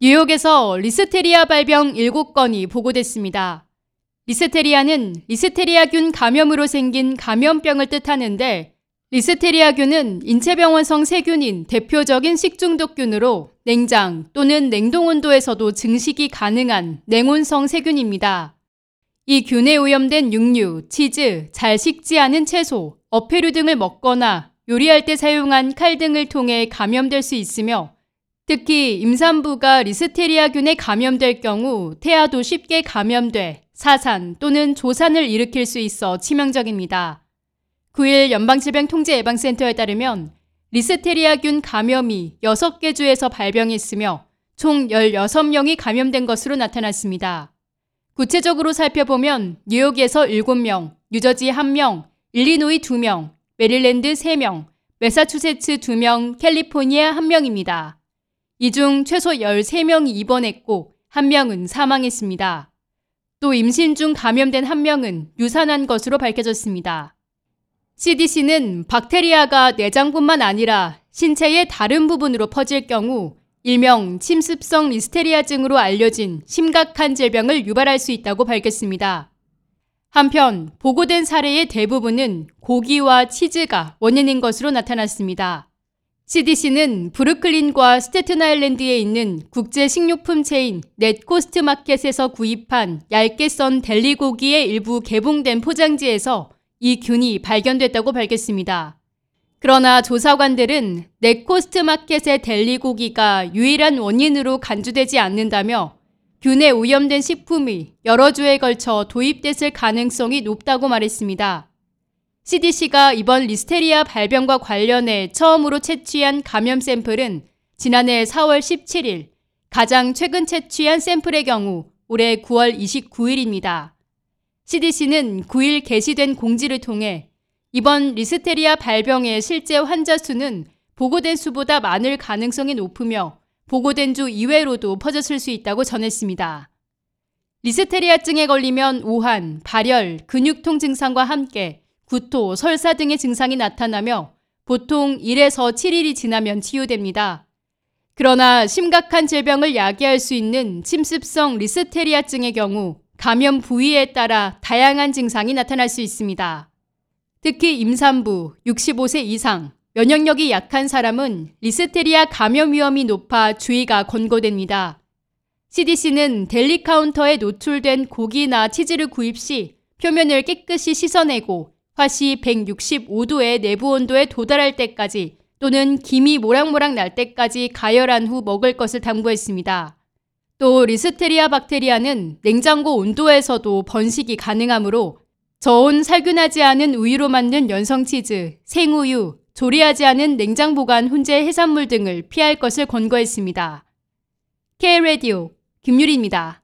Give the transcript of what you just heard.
뉴욕에서 리스테리아 발병 7건이 보고됐습니다. 리스테리아는 리스테리아균 감염으로 생긴 감염병을 뜻하는데 리스테리아균은 인체병원성 세균인 대표적인 식중독균으로 냉장 또는 냉동 온도에서도 증식이 가능한 냉온성 세균입니다. 이 균에 오염된 육류, 치즈, 잘 씻지 않은 채소, 어패류 등을 먹거나 요리할 때 사용한 칼 등을 통해 감염될 수 있으며 특히 임산부가 리스테리아균에 감염될 경우 태아도 쉽게 감염돼 사산 또는 조산을 일으킬 수 있어 치명적입니다. 9일 연방질병통제예방센터에 따르면 리스테리아균 감염이 6개 주에서 발병했으며 총 16명이 감염된 것으로 나타났습니다. 구체적으로 살펴보면 뉴욕에서 7명, 뉴저지 1명, 일리노이 2명, 메릴랜드 3명, 메사추세츠 2명, 캘리포니아 1명입니다. 이 중 최소 13명이 입원했고 1명은 사망했습니다. 또 임신 중 감염된 1명은 유산한 것으로 밝혀졌습니다. CDC는 박테리아가 내장뿐만 아니라 신체의 다른 부분으로 퍼질 경우 일명 침습성 리스테리아증으로 알려진 심각한 질병을 유발할 수 있다고 밝혔습니다. 한편 보고된 사례의 대부분은 고기와 치즈가 원인인 것으로 나타났습니다. CDC는 브루클린과 스테튼 아일랜드에 있는 국제 식료품 체인 넷코스트 마켓에서 구입한 얇게 썬 델리고기의 일부 개봉된 포장지에서 이 균이 발견됐다고 밝혔습니다. 그러나 조사관들은 넷코스트 마켓의 델리고기가 유일한 원인으로 간주되지 않는다며 균에 오염된 식품이 여러 주에 걸쳐 도입됐을 가능성이 높다고 말했습니다. CDC가 이번 리스테리아 발병과 관련해 처음으로 채취한 감염 샘플은 지난해 4월 17일, 가장 최근 채취한 샘플의 경우 올해 9월 29일입니다. CDC는 9일 게시된 공지를 통해 이번 리스테리아 발병의 실제 환자 수는 보고된 수보다 많을 가능성이 높으며 보고된 주 이외로도 퍼졌을 수 있다고 전했습니다. 리스테리아증에 걸리면 오한, 발열, 근육통 증상과 함께 구토, 설사 등의 증상이 나타나며 보통 1에서 7일이 지나면 치유됩니다. 그러나 심각한 질병을 야기할 수 있는 침습성 리스테리아증의 경우 감염 부위에 따라 다양한 증상이 나타날 수 있습니다. 특히 임산부, 65세 이상, 면역력이 약한 사람은 리스테리아 감염 위험이 높아 주의가 권고됩니다. CDC는 델리 카운터에 노출된 고기나 치즈를 구입 시 표면을 깨끗이 씻어내고 화씨 165도의 내부 온도에 도달할 때까지 또는 김이 모락모락 날 때까지 가열한 후 먹을 것을 당부했습니다. 또 리스테리아 박테리아는 냉장고 온도에서도 번식이 가능하므로 저온 살균하지 않은 우유로 만든 연성치즈, 생우유, 조리하지 않은 냉장 보관 훈제 해산물 등을 피할 것을 권고했습니다. K-Radio 김유리입니다.